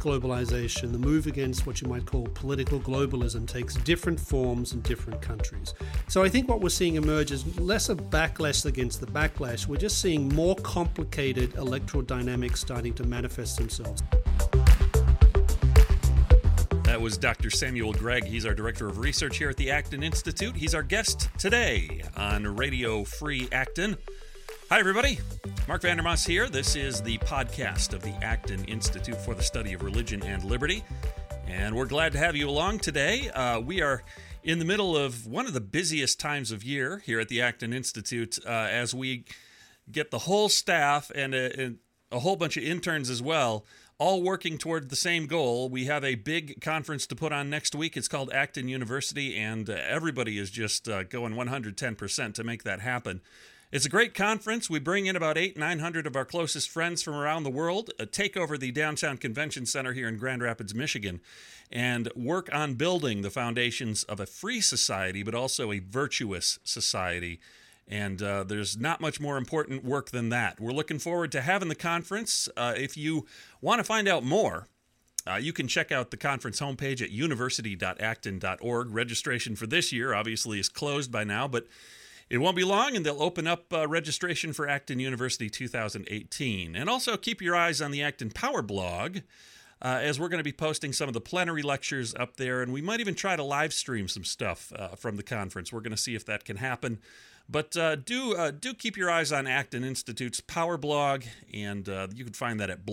globalization, the move against what you might call political globalism, takes different forms in different countries. So I think what we're seeing emerge is less a backlash against the backlash. We're just seeing more complicated electoral dynamics starting to manifest themselves. That was Dr. Samuel Gregg. He's our Director of Research here at the Acton Institute. He's our guest today on Radio Free Acton. Hi, everybody. Mark Vander Maas here. This is the podcast of the Acton Institute for the Study of Religion and Liberty. And we're glad to have you along today. Uh, we are in the middle of one of the busiest times of year here at the Acton Institute uh, as we get the whole staff and a, and a whole bunch of interns as well all working toward the same goal. We have a big conference to put on next week. It's called Acton University, and uh, everybody is just uh, going 110% to make that happen. It's a great conference. We bring in about eight, 900 of our closest friends from around the world, uh, take over the downtown convention center here in Grand Rapids, Michigan, and work on building the foundations of a free society, but also a virtuous society. And uh, there's not much more important work than that. We're looking forward to having the conference. Uh, if you want to find out more, uh, you can check out the conference homepage at university.acton.org. Registration for this year obviously is closed by now, but it won't be long and they'll open up uh, registration for Acton University 2018. And also keep your eyes on the Acton Power blog. Uh, as we're going to be posting some of the plenary lectures up there, and we might even try to live stream some stuff uh, from the conference. We're going to see if that can happen. But uh, do uh, do keep your eyes on Acton Institute's Power blog, and uh, you can find that at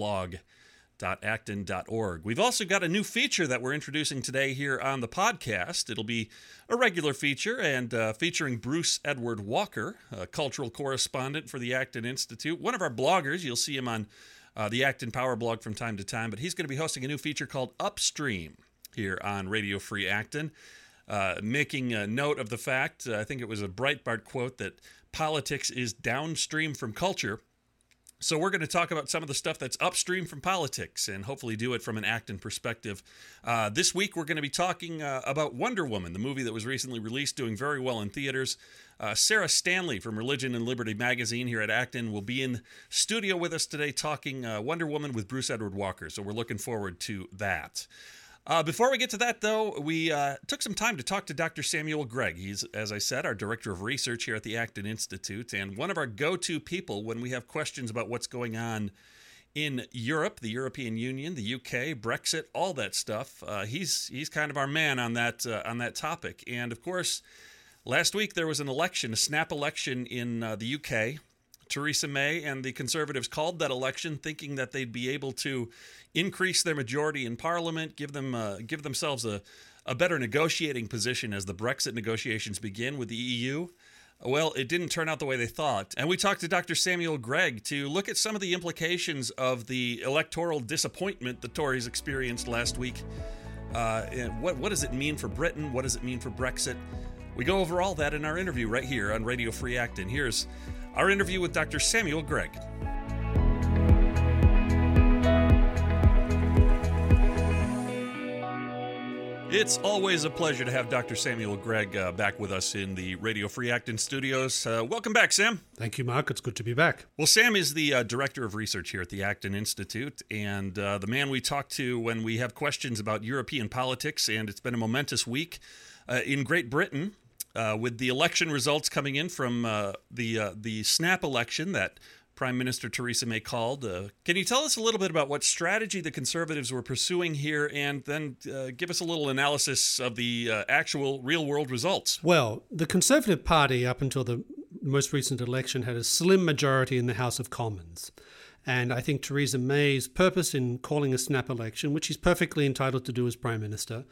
blog.acton.org. We've also got a new feature that we're introducing today here on the podcast. It'll be a regular feature and uh, featuring Bruce Edward Walker, a cultural correspondent for the Acton Institute, one of our bloggers. You'll see him on uh, the Acton Power blog from time to time, but he's going to be hosting a new feature called Upstream here on Radio Free Acton uh, making a note of the fact, uh, I think it was a Breitbart quote, that politics is downstream from culture. So we're going to talk about some of the stuff that's upstream from politics and hopefully do it from an Acton perspective. Uh, this week we're going to be talking uh, about Wonder Woman, the movie that was recently released, doing very well in theaters. Uh, Sarah Stanley from Religion and Liberty magazine here at Acton will be in studio with us today talking uh, Wonder Woman with Bruce Edward Walker. So we're looking forward to that. Uh, before we get to that, though, we uh, took some time to talk to Dr. Samuel Gregg. He's, as I said, our director of research here at the Acton Institute, and one of our go to people when we have questions about what's going on in Europe, the European Union, the UK, Brexit, all that stuff. Uh, he's he's kind of our man on that uh, on that topic. And of course, last week there was an election, a snap election in uh, the UK. Theresa May and the Conservatives called that election thinking that they'd be able to increase their majority in Parliament, give them uh, give themselves a, a better negotiating position as the Brexit negotiations begin with the EU. Well, it didn't turn out the way they thought. And we talked to Dr. Samuel Gregg to look at some of the implications of the electoral disappointment the Tories experienced last week. Uh, what, what does it mean for Britain? What does it mean for Brexit? We go over all that in our interview right here on Radio Free Acton. Here's our interview with Dr. Samuel Gregg. It's always a pleasure to have Dr. Samuel Gregg uh, back with us in the Radio Free Acton studios. Uh, welcome back, Sam. Thank you, Mark. It's good to be back. Well, Sam is the uh, director of research here at the Acton Institute and uh, the man we talk to when we have questions about European politics. And it's been a momentous week uh, in Great Britain uh, with the election results coming in from uh, the uh, the snap election that Prime Minister Theresa May called. Uh, can you tell us a little bit about what strategy the Conservatives were pursuing here, and then uh, give us a little analysis of the uh, actual real world results? Well, the Conservative Party, up until the most recent election, had a slim majority in the House of Commons. And I think Theresa May's purpose in calling a snap election, which she's perfectly entitled to do as Prime Minister,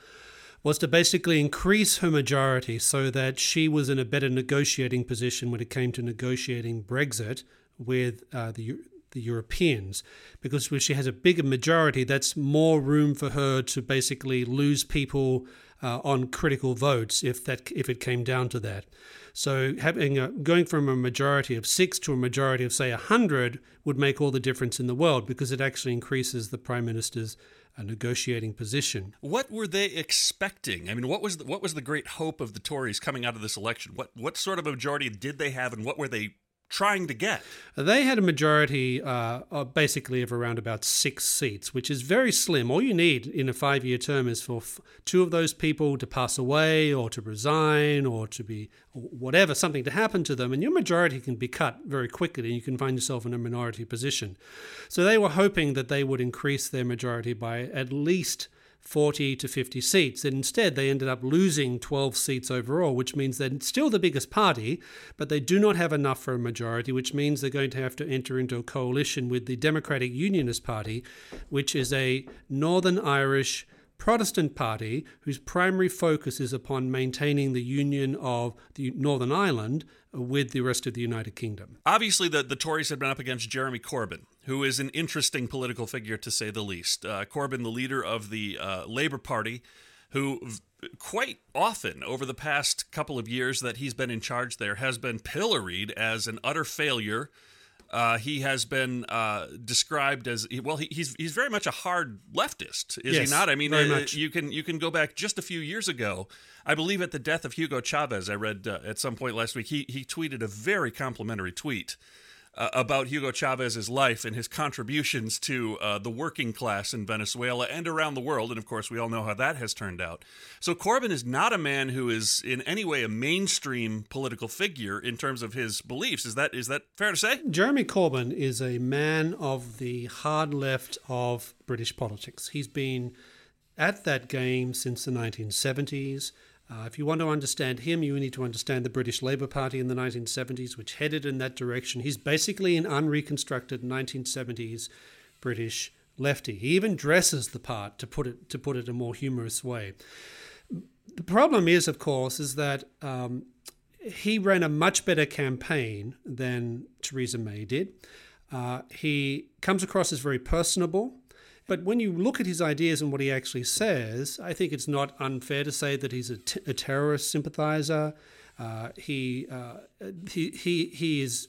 was to basically increase her majority so that she was in a better negotiating position when it came to negotiating Brexit with uh, the the Europeans, because when she has a bigger majority, that's more room for her to basically lose people uh, on critical votes if that if it came down to that. So having a, going from a majority of six to a majority of say hundred would make all the difference in the world because it actually increases the prime minister's a negotiating position. What were they expecting? I mean, what was the, what was the great hope of the Tories coming out of this election? What what sort of majority did they have, and what were they trying to get? They had a majority, uh, basically, of around about six seats, which is very slim. All you need in a five year term is for f- two of those people to pass away or to resign or to be whatever, something to happen to them, and your majority can be cut very quickly and you can find yourself in a minority position. So they were hoping that they would increase their majority by at least 40 to 50 seats. And instead, they ended up losing 12 seats overall, which means they're still the biggest party, but they do not have enough for a majority, which means they're going to have to enter into a coalition with the Democratic Unionist Party, which is a Northern Irish Protestant party whose primary focus is upon maintaining the union of the Northern Ireland with the rest of the United Kingdom. Obviously, the, the Tories had been up against Jeremy Corbyn, who is an interesting political figure to say the least. Uh, Corbyn, the leader of the uh, Labour Party, who quite often over the past couple of years that he's been in charge there has been pilloried as an utter failure uh, he has been uh, described as well. He, he's he's very much a hard leftist, is yes, he not? I mean, uh, you can you can go back just a few years ago. I believe at the death of Hugo Chavez, I read uh, at some point last week. He he tweeted a very complimentary tweet uh, about Hugo Chavez's life and his contributions to uh, the working class in Venezuela and around the world. And of course, we all know how that has turned out. So Corbyn is not a man who is in any way a mainstream political figure in terms of his beliefs. Is that is that fair to say? Jeremy Corbyn is a man of the hard left of British politics. He's been at that game since the 1970s. Uh, if you want to understand him, you need to understand the British Labour Party in the 1970s, which headed in that direction. He's basically an unreconstructed 1970s British lefty. He even dresses the part, to put it to put it a more humorous way. The problem is, of course, is that um, he ran a much better campaign than Theresa May did. Uh, he comes across as very personable. But when you look at his ideas and what he actually says, I think it's not unfair to say that he's a, t- a terrorist sympathizer. Uh, he, uh, he, he, he is,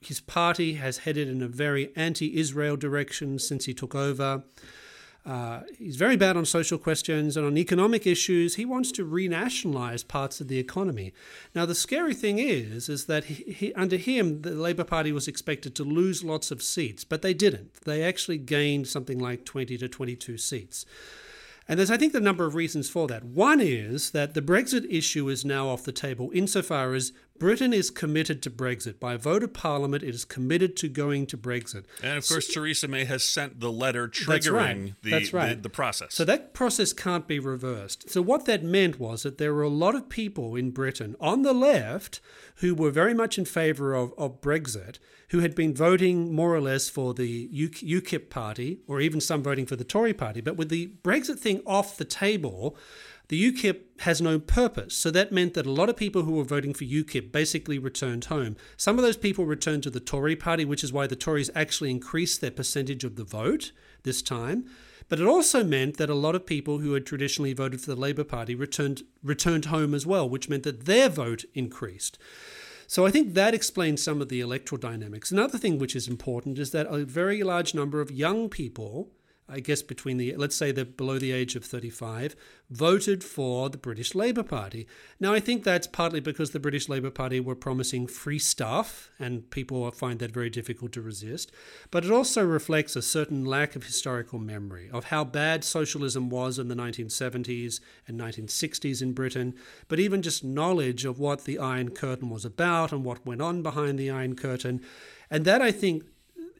his party has headed in a very anti Israel direction since he took over. Uh, he's very bad on social questions and on economic issues. He wants to renationalize parts of the economy. Now, the scary thing is, is that he, he, under him, the Labour Party was expected to lose lots of seats, but they didn't. They actually gained something like 20 to 22 seats. And there's, I think, a number of reasons for that. One is that the Brexit issue is now off the table insofar as Britain is committed to Brexit. By a vote of Parliament, it is committed to going to Brexit. And of course, so, Theresa May has sent the letter triggering that's right. The, that's right. the, the process. So that process can't be reversed. So what that meant was that there were a lot of people in Britain on the left who were very much in favour of, of Brexit, who had been voting more or less for the UKIP party, or even some voting for the Tory party. But with the Brexit thing off the table, the UKIP has no purpose. So that meant that a lot of people who were voting for UKIP basically returned home. Some of those people returned to the Tory party, which is why the Tories actually increased their percentage of the vote this time. But it also meant that a lot of people who had traditionally voted for the Labour Party returned returned home as well, which meant that their vote increased. So I think that explains some of the electoral dynamics. Another thing which is important is that a very large number of young people I guess between the let's say they're below the age of 35, voted for the British Labour Party. Now I think that's partly because the British Labour Party were promising free stuff and people find that very difficult to resist, but it also reflects a certain lack of historical memory of how bad socialism was in the 1970s and 1960s in Britain, but even just knowledge of what the Iron Curtain was about and what went on behind the Iron Curtain. And that I think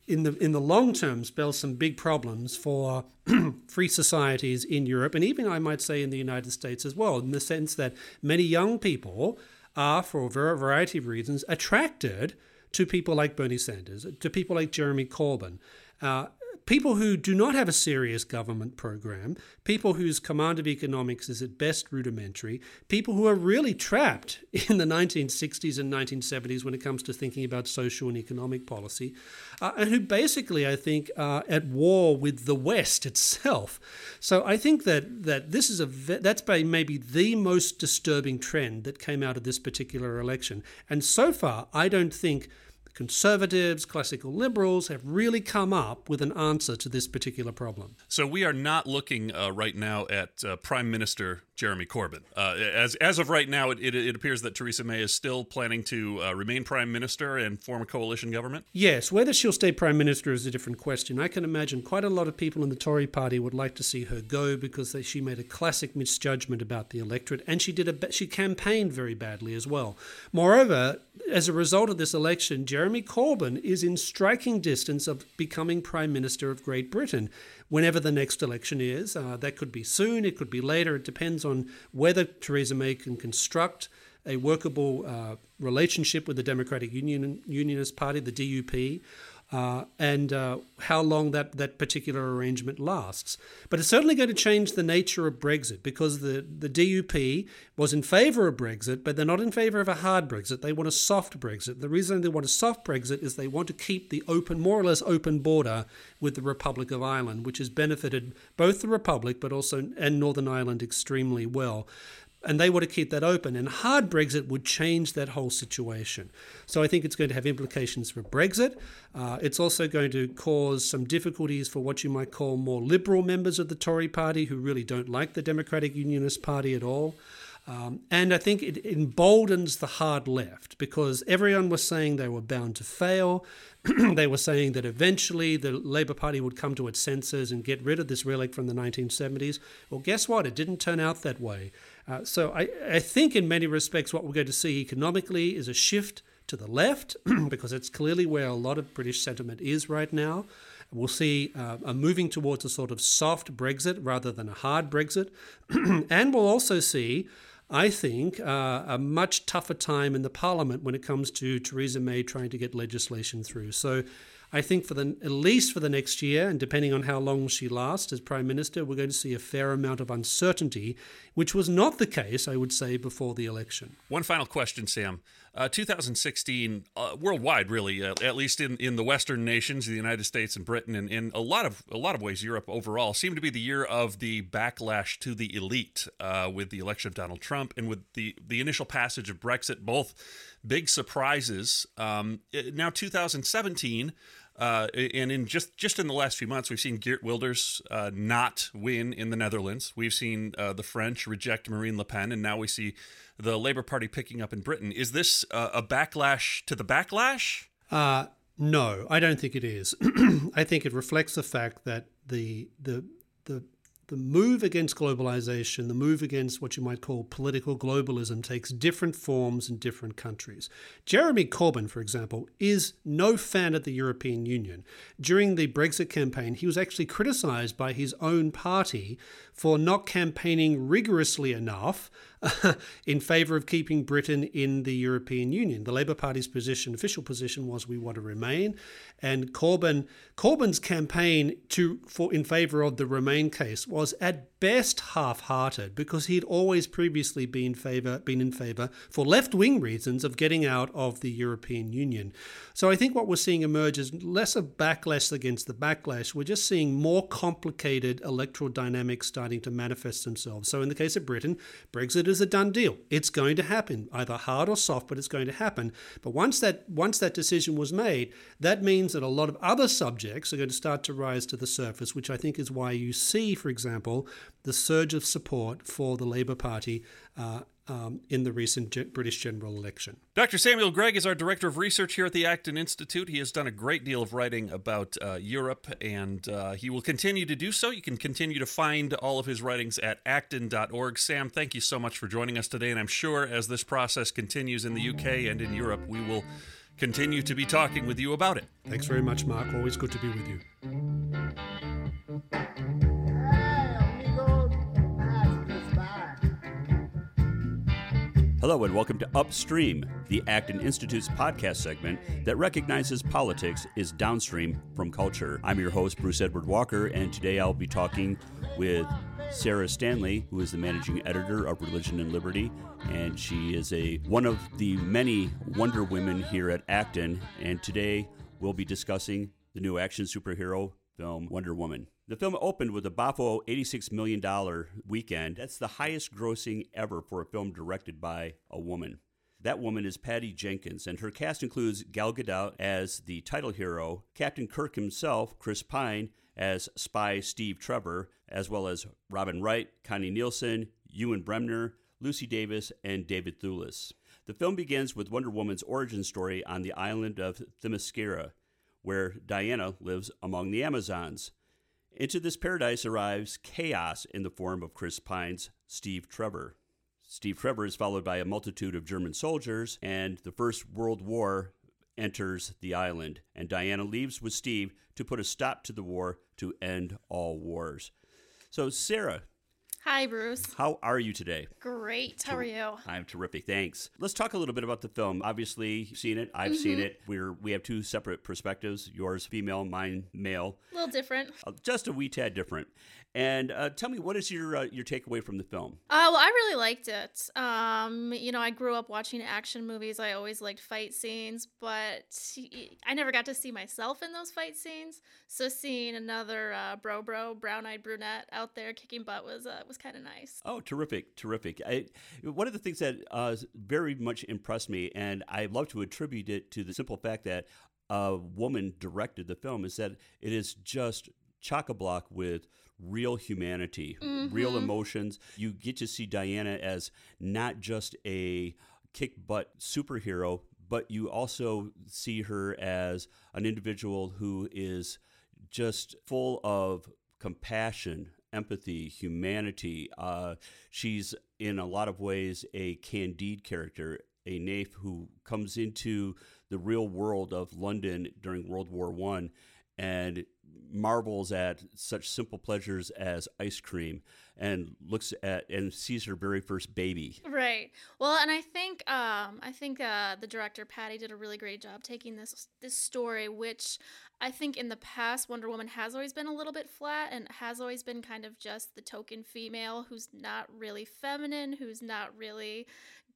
in the in the long term spells some big problems for free societies in Europe and even I might say in the United States as well, in the sense that many young people are, for a variety of reasons, attracted to people like Bernie Sanders, to people like Jeremy Corbyn. Uh, people who do not have a serious government program, people whose command of economics is at best rudimentary, people who are really trapped in the 1960s and 1970s when it comes to thinking about social and economic policy, uh, and who basically, I think, are at war with the West itself. So I think that that this is a that's maybe the most disturbing trend that came out of this particular election. And so far, I don't think conservatives, classical liberals have really come up with an answer to this particular problem. So we are not looking uh, right now at uh, Prime Minister Jeremy Corbyn. Uh, as as of right now, it, it, it, appears that Theresa May is still planning to uh, remain prime minister and form a coalition government. Yes, whether she'll stay prime minister is a different question. I can imagine quite a lot of people in the Tory party would like to see her go because they, she made a classic misjudgment about the electorate, and she did a she campaigned very badly as well. Moreover, as a result of this election, Jeremy Corbyn is in striking distance of becoming prime minister of Great Britain whenever the next election is. Uh, that could be soon, it could be later. It depends on whether Theresa May can construct a workable uh, relationship with the Democratic Union, Unionist Party, the DUP, uh, and uh, how long that, that particular arrangement lasts. But it's certainly going to change the nature of Brexit because the, the DUP was in favour of Brexit, but they're not in favour of a hard Brexit. They want a soft Brexit. The reason they want a soft Brexit is they want to keep the open, more or less open border with the Republic of Ireland, which has benefited both the Republic but also and Northern Ireland extremely well and they want to keep that open. And hard Brexit would change that whole situation. So I think it's going to have implications for Brexit. Uh, it's also going to cause some difficulties for what you might call more liberal members of the Tory party who really don't like the Democratic Unionist Party at all. Um, and I think it emboldens the hard left because everyone was saying they were bound to fail. they were saying that eventually the Labour Party would come to its senses and get rid of this relic from the 1970s. Well, guess what? It didn't turn out that way. Uh, so I, I think, in many respects, what we're going to see economically is a shift to the left, because it's clearly where a lot of British sentiment is right now. We'll see uh, a moving towards a sort of soft Brexit rather than a hard Brexit. and we'll also see, I think, uh, a much tougher time in the Parliament when it comes to Theresa May trying to get legislation through. So I think for the at least for the next year, and depending on how long she lasts as prime minister, we're going to see a fair amount of uncertainty, which was not the case, I would say, before the election. One final question, Sam. Uh, 2016, uh, worldwide, really, uh, at least in, in the Western nations, the United States and Britain, and in a lot of a lot of ways, Europe overall, seemed to be the year of the backlash to the elite, uh, with the election of Donald Trump and with the the initial passage of Brexit. Both big surprises. Um, now, 2017. Uh, and in just just in the last few months, we've seen Geert Wilders uh, not win in the Netherlands. We've seen uh, the French reject Marine Le Pen, and now we see the Labour Party picking up in Britain. Is this a backlash to the backlash? Uh, no, I don't think it is. I think it reflects the fact that the the the the move against globalization, the move against what you might call political globalism, takes different forms in different countries. Jeremy Corbyn, for example, is no fan of the European Union. During the Brexit campaign, he was actually criticized by his own party for not campaigning rigorously enough in favour of keeping Britain in the European Union. The Labour Party's position, official position, was we want to remain, and Corbyn Corbyn's campaign to for in favour of the Remain case was at best half-hearted because he'd always previously been favor been in favour for left-wing reasons of getting out of the European Union. So I think what we're seeing emerge is less of backlash against the backlash. We're just seeing more complicated electoral dynamics starting to manifest themselves. So in the case of Britain, Brexit is a done deal. It's going to happen, either hard or soft, but it's going to happen. But once that once that decision was made, that means that a lot of other subjects are going to start to rise to the surface, which I think is why you see, for example, the surge of support for the Labour Party uh, um, in the recent British general election. Dr. Samuel Gregg is our director of research here at the Acton Institute. He has done a great deal of writing about uh, Europe, and uh, he will continue to do so. You can continue to find all of his writings at acton.org. Sam, thank you so much for joining us today, and I'm sure as this process continues in the UK and in Europe, we will continue to be talking with you about it. Thanks very much, Mark. Always good to be with you. Hello, and welcome to Upstream, the Acton Institute's podcast segment that recognizes politics is downstream from culture. I'm your host, Bruce Edward Walker, and today I'll be talking with Sarah Stanley, who is the managing editor of Religion and Liberty, and she is a one of the many Wonder Women here at Acton. And today we'll be discussing the new action superhero film Wonder Woman. The film opened with a Boffo $86 million weekend. That's the highest grossing ever for a film directed by a woman. That woman is Patty Jenkins, and her cast includes Gal Gadot as the title hero, Captain Kirk himself, Chris Pine, as spy Steve Trevor, as well as Robin Wright, Connie Nielsen, Ewan Bremner, Lucy Davis, and David Thewlis. The film begins with Wonder Woman's origin story on the island of Themyscira, where Diana lives among the Amazons. Into this paradise arrives chaos in the form of Chris Pine's Steve Trevor. Steve Trevor is followed by a multitude of German soldiers, and the First World War enters the island, and Diana leaves with Steve to put a stop to the war to end all wars. So, Sarah, Hi, Bruce. how are you today? Great. How are you? I'm terrific, thanks. Let's talk a little bit about the film. Obviously, you've seen it. I've seen it. We're we have two separate perspectives. Yours female, mine male. A little different. Uh, Just a wee tad different. And uh, tell me, what is your uh, your takeaway from the film? Uh, well, I really liked it. Um, you know, I grew up watching action movies. I always liked fight scenes, but I never got to see myself in those fight scenes. So seeing another uh, bro bro brown eyed brunette out there kicking butt was uh, was kind of nice. Oh, terrific, terrific. I, one of the things that uh, very much impressed me, and I love to attribute it to the simple fact that a woman directed the film, is that it is just chock a block with real humanity, real emotions. You get to see Diana as not just a kick butt superhero, but you also see her as an individual who is just full of compassion, empathy, humanity. Uh, she's in a lot of ways a Candide character, a naif who comes into the real world of London during World War One and marvels at such simple pleasures as ice cream and looks at and sees her very first baby. Right. Well, and I think um, I think uh, the director Patty did a really great job taking this this story, which I think in the past Wonder Woman has always been a little bit flat and has always been kind of just the token female who's not really feminine, who's not really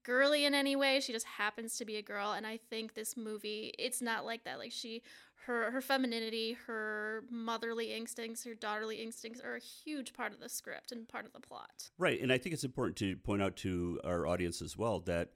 girly in any way. She just happens to be a girl, and I think this movie it's not like that. Like she her her femininity, her motherly instincts, her daughterly instincts are a huge part of the script and part of the plot. Right, and I think it's important to point out to our audience as well that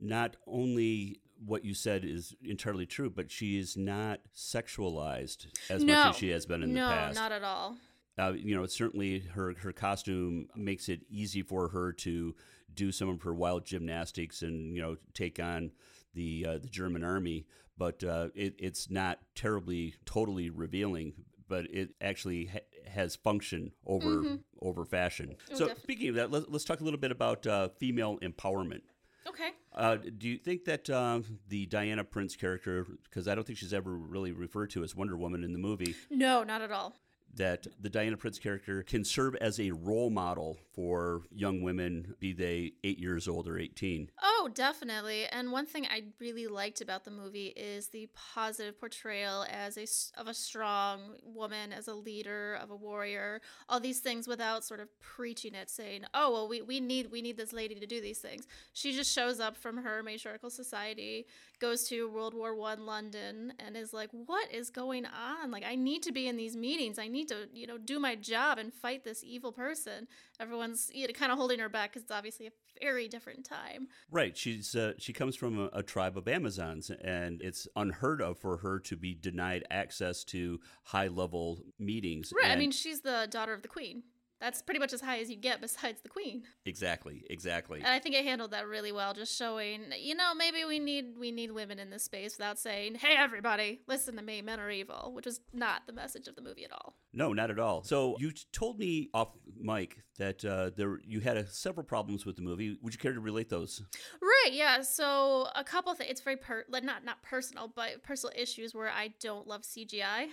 not only what you said is entirely true, but she is not sexualized as no, much as she has been in no, the past. No, not at all. uh, you know, certainly her her costume makes it easy for her to do some of her wild gymnastics and you know take on the uh, the German army, but uh, it, it's not terribly totally revealing. But it actually ha- has function over over fashion. so Mm-hmm. definitely. speaking of that, let's, let's talk a little bit about uh, female empowerment. Okay. Uh, do you think that um, the Diana Prince character, because I don't think she's ever really referred to as Wonder Woman in the movie, No, not at all. That the Diana Prince character can serve as a role model for young women, be they eight years old or 18. Oh, definitely. And one thing I really liked about the movie is the positive portrayal as a of a strong woman, as a leader, of a warrior. All these things without sort of preaching it, saying, "Oh, well, we, we need we need this lady to do these things." She just shows up from her matriarchal society, goes to World War One London, and is like, "What is going on? Like, I need to be in these meetings. I need to, you know, do my job and fight this evil person." Everyone's you know, kind of holding her back because it's obviously a very different time. Right. She's uh, she comes from a, a tribe of Amazons, and it's unheard of for her to be denied access to high level meetings. Right. I mean, she's the daughter of the queen. That's pretty much as high as you get besides the queen. exactly, exactly. And I think it handled that really well, just showing, you know, maybe we need we need women in this space without saying, "Hey everybody, listen to me, men are evil," which was not the message of the movie at all. No, not at all. So you told me off mic that uh, there you had uh, several problems with the movie. Would you care to relate those? Right, yeah. So a couple of things. It's very per like not not personal, but personal issues where I don't love CGI.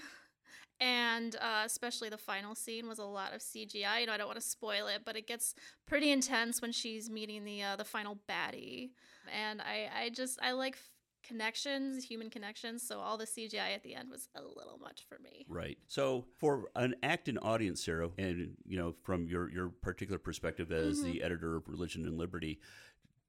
And uh, especially the final scene was a lot of CGI. You know, I don't want to spoil it, but it gets pretty intense when she's meeting the uh, the final baddie. And I, I just I like f- connections, human connections. So all the CGI at the end was a little much for me. Right. So for an Acton audience, Sarah, and you know, from your your particular perspective as the editor of Religion and Liberty,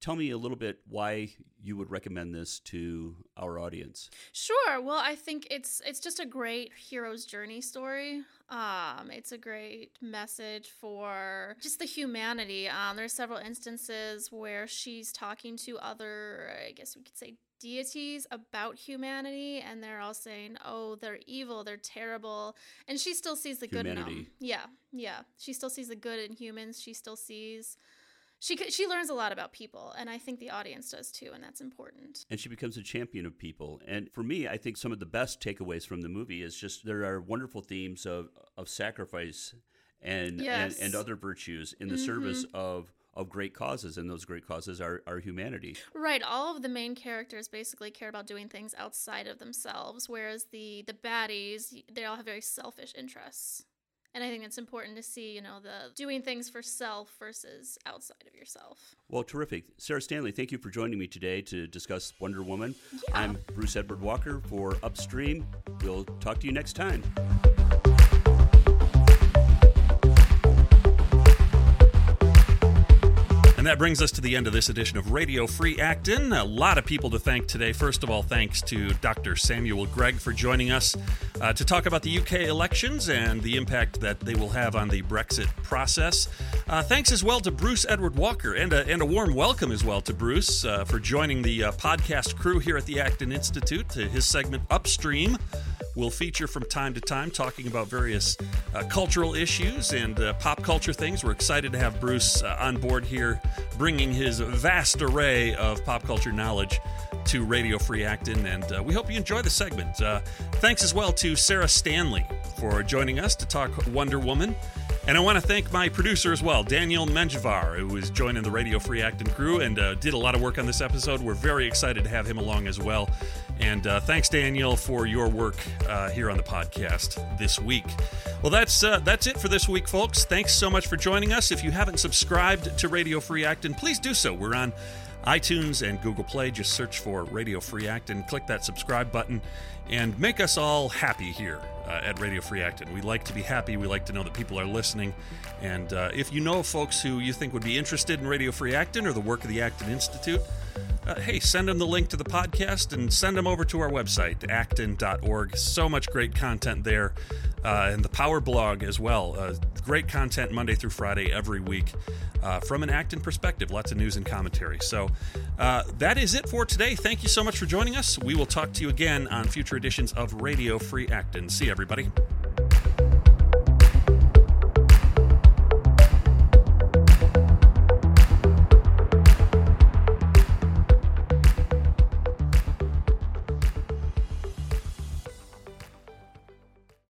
tell me a little bit why you would recommend this to our audience. Sure. Well, I think it's it's just a great hero's journey story. Um, it's a great message for just the humanity. Um, there's several instances where she's talking to other, I guess we could say, deities about humanity, and they're all saying, "Oh, they're evil, they're terrible," and she still sees the good in Humanity. them. Yeah, yeah. She still sees the good in humans. She still sees she she learns a lot about people, and I think the audience does too, and that's important. And she becomes a champion of people. And for me, I think some of the best takeaways from the movie is just there are wonderful themes of of sacrifice and Yes. and, and other virtues in the mm-hmm. service of of great causes, and those great causes are, are humanity. Right, all of the main characters basically care about doing things outside of themselves, whereas the the baddies they all have very selfish interests. And I think it's important to see, you know, the doing things for self versus outside of yourself. Well, terrific. Sarah Stanley, thank you for joining me today to discuss Wonder Woman. Yeah. I'm Bruce Edward Walker for Upstream. We'll talk to you next time. And that brings us to the end of this edition of Radio Free Acton. A lot of people to thank today. First of all, thanks to Dr. Samuel Gregg for joining us uh, to talk about the UK elections and the impact that they will have on the Brexit process. Uh, thanks as well to Bruce Edward Walker, and a, and a warm welcome as well to Bruce uh, for joining the uh, podcast crew here at the Acton Institute to his segment Upstream will feature from time to time talking about various uh, cultural issues and uh, pop culture things. We're excited to have Bruce uh, on board here, bringing his vast array of pop culture knowledge to Radio Free Acton, and uh, we hope you enjoy the segment. Uh, thanks as well to Sarah Stanley for joining us to talk Wonder Woman. And I want to thank my producer as well, Daniel Menjivar, who is joining the Radio Free Acton crew and uh, did a lot of work on this episode. We're very excited to have him along as well. And uh, thanks, Daniel, for your work uh, here on the podcast this week. Well, that's uh, that's it for this week, folks. Thanks so much for joining us. If you haven't subscribed to Radio Free Acton, please do so. We're on iTunes and Google Play. Just search for Radio Free Acton, click that subscribe button, and make us all happy here uh, at Radio Free Acton. We like to be happy. We like to know that people are listening. And uh, if you know folks who you think would be interested in Radio Free Acton or the work of the Acton Institute, uh, hey, send them the link to the podcast and send them over to our website, acton.org. So much great content there. Uh, and the Power blog as well. Uh, great content Monday through Friday every week uh, from an Acton perspective. Lots of news and commentary. So uh, that is it for today. Thank you so much for joining us. We will talk to you again on future editions of Radio Free Acton. See everybody.